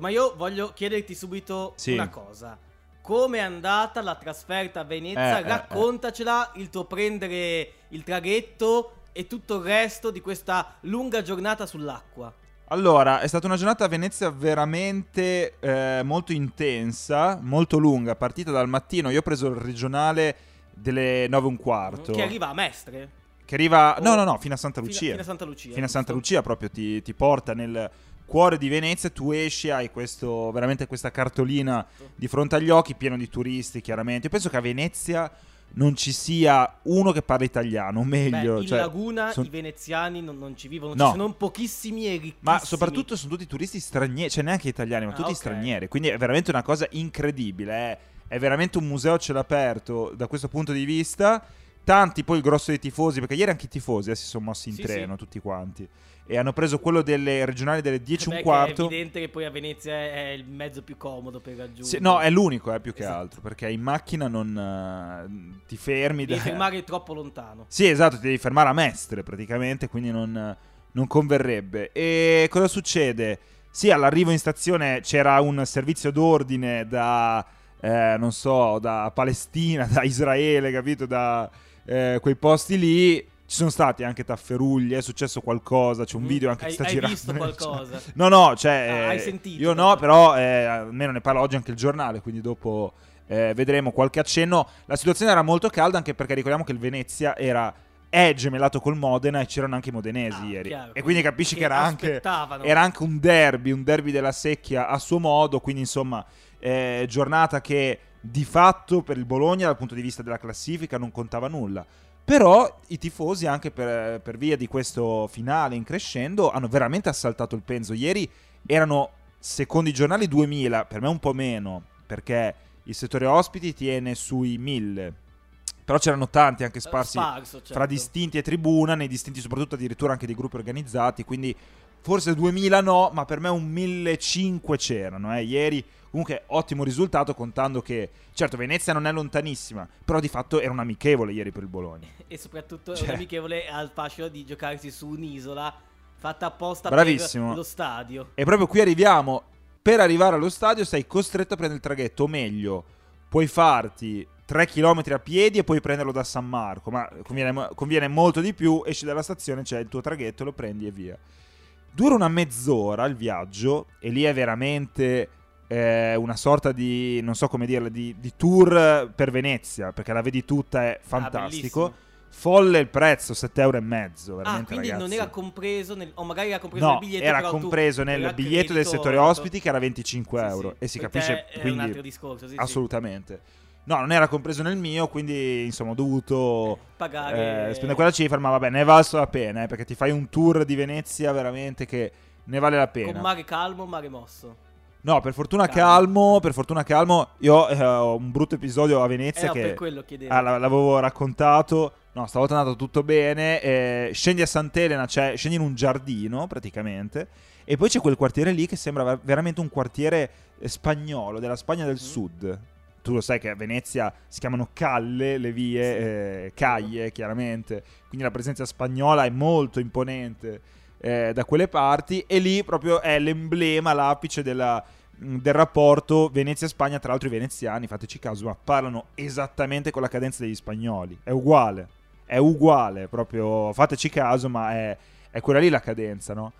Ma io voglio chiederti subito Sì. una cosa. Come è andata la trasferta a Venezia? Eh, eh, Raccontacela, il tuo prendere il traghetto e tutto il resto di questa lunga giornata sull'acqua. Allora, è stata una giornata a Venezia veramente eh, molto intensa, molto lunga, partita dal mattino. Io ho preso il regionale delle 9 e un quarto. Che arriva a Mestre. Che arriva... O- No, no, no, fino a Santa Fino- Lucia. Fino a Santa Lucia. Fino a Santa? Lucia proprio ti, ti porta nel cuore di Venezia, tu esci, hai questo, veramente questa cartolina di fronte agli occhi, pieno di turisti chiaramente. Io penso che a Venezia non ci sia uno che parla italiano, o Beh, meglio. in cioè, Laguna son- i veneziani non, non ci vivono, No. ci sono pochissimi e ricchissimi. Ma soprattutto sono tutti turisti stranieri, cioè neanche italiani, ma Ah, tutti ok. stranieri. Quindi è veramente una cosa incredibile. È, è veramente un museo a cielo aperto da questo punto di vista. Tanti, poi il grosso dei tifosi, perché ieri anche i tifosi eh, si sono mossi in Sì, treno, sì. tutti quanti. E hanno preso quello delle regionali delle 10 e Beh, un quarto. È evidente che poi a Venezia è il mezzo più comodo per raggiungere. Sì, no, è l'unico, eh, più che Esatto. altro, perché in macchina non eh, ti fermi. Devi da- fermare troppo lontano. Sì, esatto, ti devi fermare a Mestre praticamente, quindi non, non converrebbe. E cosa succede? Sì, all'arrivo in stazione c'era un servizio d'ordine da, eh, non so, da Palestina, da Israele, capito? Da eh, quei posti lì. Ci sono stati anche tafferugli, è successo qualcosa, c'è un Mm, video anche hai- che sta hai girando. visto qualcosa? No, no, cioè... Ah, eh, hai sentito Io no, però eh, almeno ne parla oggi anche il giornale, quindi dopo eh, vedremo qualche accenno. La situazione era molto calda anche perché ricordiamo che il Venezia era è gemellato col Modena e c'erano anche i modenesi Ah, ieri. chiaro, e quindi capisci che, era anche era anche un derby, un derby della secchia a suo modo, quindi insomma eh, giornata che di fatto per il Bologna dal punto di vista della classifica non contava nulla. Però i tifosi anche per, per via di questo finale in crescendo hanno veramente assaltato il penzo. Ieri erano secondo i giornali 2000, per me un po' meno, perché il settore ospiti tiene sui 1000. Però c'erano tanti anche sparsi Sparso, certo. fra distinti e tribuna, nei distinti soprattutto addirittura anche dei gruppi organizzati, quindi forse 2000 no, ma per me un 1500 c'erano, eh. ieri comunque ottimo risultato contando che certo Venezia non è lontanissima, però di fatto era un amichevole ieri per il Bologna. E soprattutto Cioè- è un amichevole al fascino di giocarsi su un'isola fatta apposta Bravissimo. per lo stadio. E proprio qui arriviamo, per arrivare allo stadio sei costretto a prendere il traghetto, o meglio, puoi farti 3 km a piedi e poi prenderlo da San Marco, ma conviene, conviene molto di più, esci dalla stazione, c'è il tuo traghetto, lo prendi e via. Dura una mezz'ora il viaggio e lì è veramente eh, una sorta di, non so come dirla, di, di tour per Venezia, perché la vedi tutta, è fantastico. bellissimo. Folle il prezzo, 7 euro e mezzo, Ah, veramente quindi non ragazzi. era compreso nel, o magari era compreso No, nel biglietto era compreso nel era biglietto del settore ospiti che era 25 Sì, euro sì. e si capisce te è quindi un altro discorso, sì, sì. No, non era compreso nel mio, quindi insomma ho dovuto Pagare eh, spendere quella cifra, ma vabbè, ne è valso la pena, eh, perché ti fai un tour di Venezia veramente che ne vale la con pena. mare calmo, mare mosso. No, per fortuna Calmo. calmo, per fortuna calmo. Io eh, ho un brutto episodio a Eh, Venezia no, che per quello chiedevo. Ah, la- l'avevo raccontato. No, stavolta è andato tutto bene. eh, scendi a Sant'Elena, cioè scendi in un giardino praticamente. E poi c'è quel quartiere lì che sembra ver- veramente un quartiere eh, spagnolo, della Spagna del Sud. Tu lo sai che a Venezia si chiamano calle le vie, eh, caglie chiaramente. Quindi la presenza spagnola è molto imponente eh, da quelle parti. E lì proprio è l'emblema, l'apice della, mh, del rapporto Venezia-Spagna. Tra l'altro i veneziani, fateci caso, ma parlano esattamente con la cadenza degli spagnoli. È uguale. È uguale, proprio fateci caso, ma è, è quella lì la cadenza, no?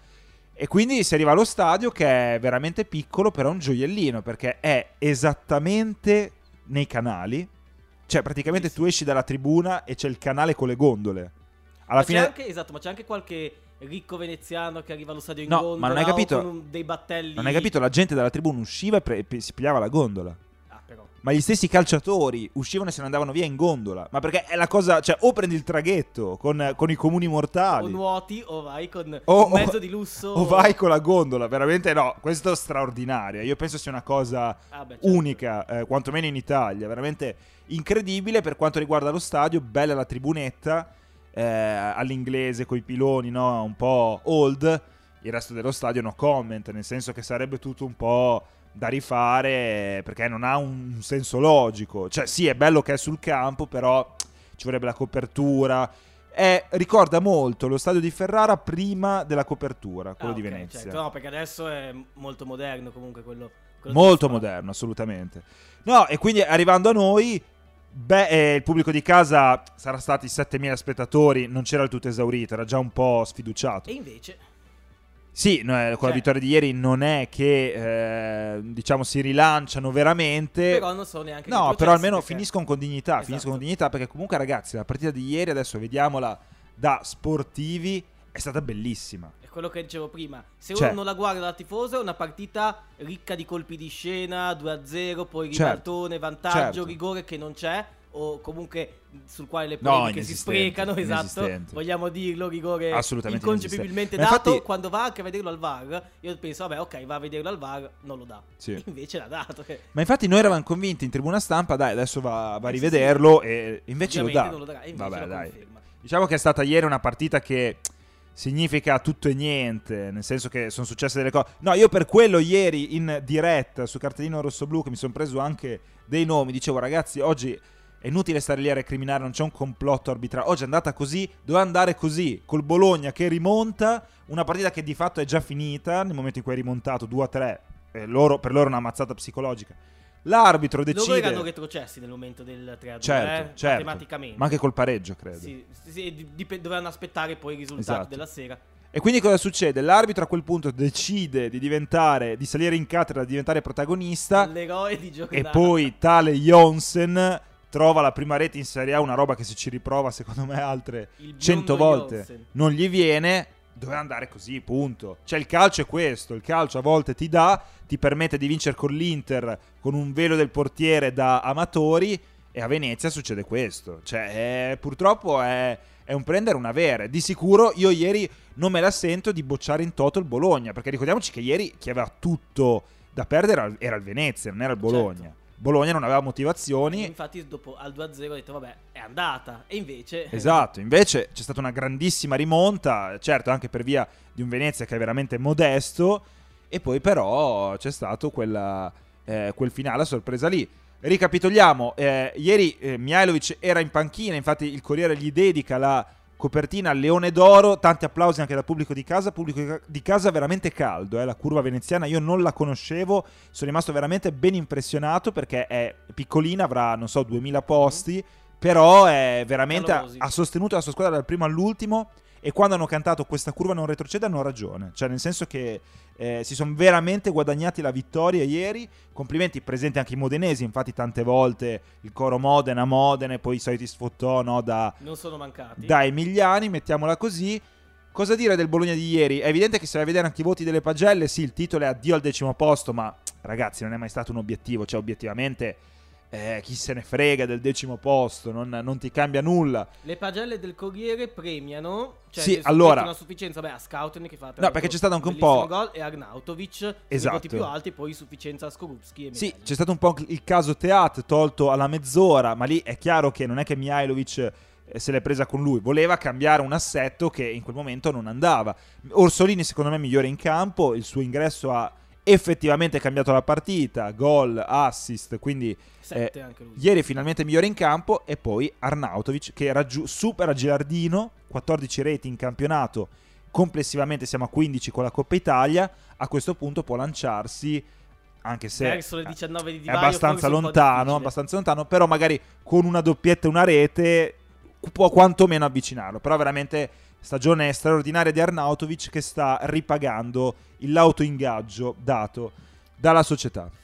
E quindi si arriva allo stadio che è veramente piccolo, però è un gioiellino, perché è esattamente nei canali. Cioè, praticamente tu esci dalla tribuna e c'è il canale con le gondole. Alla Ma fine... c'è anche, esatto, ma c'è anche qualche ricco veneziano che arriva allo stadio in No, gondola ma non hai capito- dei battelli. Non hai capito? La gente dalla tribuna usciva e pre- e si pigliava la gondola. Ma gli stessi calciatori uscivano e se ne andavano via in gondola. Ma perché è la cosa. Cioè, o prendi il traghetto con, con i comuni O mortali. nuoti o vai con O- un mezzo o- di lusso. O vai con la gondola. Veramente no. Questo è straordinario. Io penso sia una cosa Ah, beh, certo. unica, eh, quantomeno in Italia. Veramente incredibile per quanto riguarda lo stadio. Bella la tribunetta. eh, all'inglese coi piloni, no? Un po' old. Il resto dello stadio no comment. Nel senso che sarebbe tutto un po' da rifare perché non ha un senso logico. Cioè, sì, è bello che è sul campo, però ci vorrebbe la copertura. è- ricorda molto lo stadio di Ferrara prima della copertura, quello Ah, di Venezia. certo. No, perché adesso è molto moderno comunque quello. quello Molto moderno, assolutamente. No, e quindi arrivando a noi, beh, eh, il pubblico di casa sarà stati 7.000 spettatori, non c'era il tutto esaurito, era già un po' sfiduciato. E invece, Sì, no, eh, con la Cioè- vittoria di ieri non è che eh, diciamo si rilanciano veramente. però non so neanche. No, però almeno perché- finiscono con dignità, Esatto. finiscono con dignità perché comunque ragazzi, la partita di ieri adesso vediamola da sportivi è stata bellissima. È quello che dicevo prima. Se Cioè- uno non la guarda da tifoso, è una partita ricca di colpi di scena, 2-0, poi Certo, ribaltone, vantaggio, certo. rigore che non c'è. O comunque sul quale le No, polemiche si inesistente, sprecano, esatto. Vogliamo dirlo, rigore inconcepibilmente dato. infatti- Quando va anche a vederlo al VAR, io penso, vabbè, ok, va a vederlo al VAR, non lo dà. Sì. Invece l'ha dato. Ma infatti noi eravamo convinti in tribuna stampa, dai, adesso va, va a Eh, sì, rivederlo e invece lo ovviamente dà. lo darà. E invece Vabbè, lo dai. conferma. Diciamo che è stata ieri una partita che significa tutto e niente, nel senso che sono successe delle cose. No, io per quello ieri in diretta su cartellino rosso-blu che mi sono preso anche dei nomi, dicevo ragazzi, oggi è inutile stare lì a recriminare, non c'è un complotto arbitrario. Oggi è andata così, doveva andare così, col Bologna che rimonta, una partita che di fatto è già finita nel momento in cui è rimontato 2-3, eh, loro, per loro è una mazzata psicologica. L'arbitro Loro decide... erano retrocessi nel momento del 3-2, Certo, eh, certo. matematicamente. Ma anche col pareggio, credo. Sì, sì, sì, di- dip- dovevano aspettare poi i risultati Esatto. della sera. E quindi cosa succede? L'arbitro a quel punto decide di diventare, di salire in cattedra, di diventare protagonista L'eroe di e giornata. poi tale Jonsen trova la prima rete in Serie A, una roba che se ci riprova secondo me altre Il biondo 100 volte Jonsen. non gli viene, doveva andare così, punto. Cioè il calcio è questo, il calcio a volte ti dà, ti permette di vincere con l'Inter con un velo del portiere da amatori e a Venezia succede questo. Cioè è- purtroppo è, è un prendere una avere. Di sicuro io ieri non me la sento di bocciare in toto il Bologna, perché ricordiamoci che ieri chi aveva tutto da perdere era- era il Venezia, non era il Bologna. Certo. Bologna non aveva E motivazioni. Infatti dopo al 2-0 ho detto vabbè è andata. E invece... Esatto, invece c'è stata una grandissima rimonta, certo anche per via di un Venezia che è veramente modesto, e poi però c'è stato quella, eh, quel finale a sorpresa lì. Ricapitoliamo, eh, ieri eh, Mihailovic era in panchina, infatti il Corriere gli dedica la copertina Leone d'Oro, tanti applausi anche dal pubblico di casa, pubblico di casa veramente caldo, eh, la curva veneziana. Io non la conoscevo, sono rimasto veramente ben impressionato perché è piccolina, avrà non so 2000 posti, però è veramente ha, ha sostenuto la sua squadra dal primo all'ultimo e quando hanno cantato questa curva non retrocede hanno ragione, cioè nel senso che eh, si sono veramente guadagnati la vittoria ieri, complimenti presenti anche i modenesi, infatti tante volte il coro Modena, Modena e poi i soliti sfottò no, da, Non sono mancati. da Emiliani, mettiamola così. Cosa dire del Bologna di ieri? È evidente che se vai a vedere anche i voti delle pagelle, sì, il titolo è addio al decimo posto, ma ragazzi non è mai stato un obiettivo, cioè obiettivamente eh, chi se ne frega del decimo posto, non, non ti cambia nulla. Le pagelle del Corriere premiano. Cioè Sì, allora- mettono a sufficienza. Beh, a Scouten che fa. No, perché c'è stato anche un po'- gol, e Arnautovic. Esatto. I voti più alti, poi sufficienza a Skorupski. Sì, c'è stato un po' il caso Teat tolto alla mezz'ora, ma lì è chiaro che non è che Mihailovic eh, se l'è presa con lui, voleva cambiare un assetto che in quel momento non andava. Orsolini secondo me è migliore in campo, il suo ingresso ha effettivamente cambiato la partita, gol, assist, quindi eh, ieri finalmente migliore in campo e poi Arnautovic che raggiu- supera Gilardino, 14 reti in campionato, complessivamente siamo a 15 con la Coppa Italia, a questo punto può lanciarsi anche se Verso le 19 di è Divaio, abbastanza un po' lontano, abbastanza lontano, però magari con una doppietta e una rete può quantomeno avvicinarlo, però veramente stagione straordinaria di Arnautovic che sta ripagando il lauto ingaggio dato dalla società.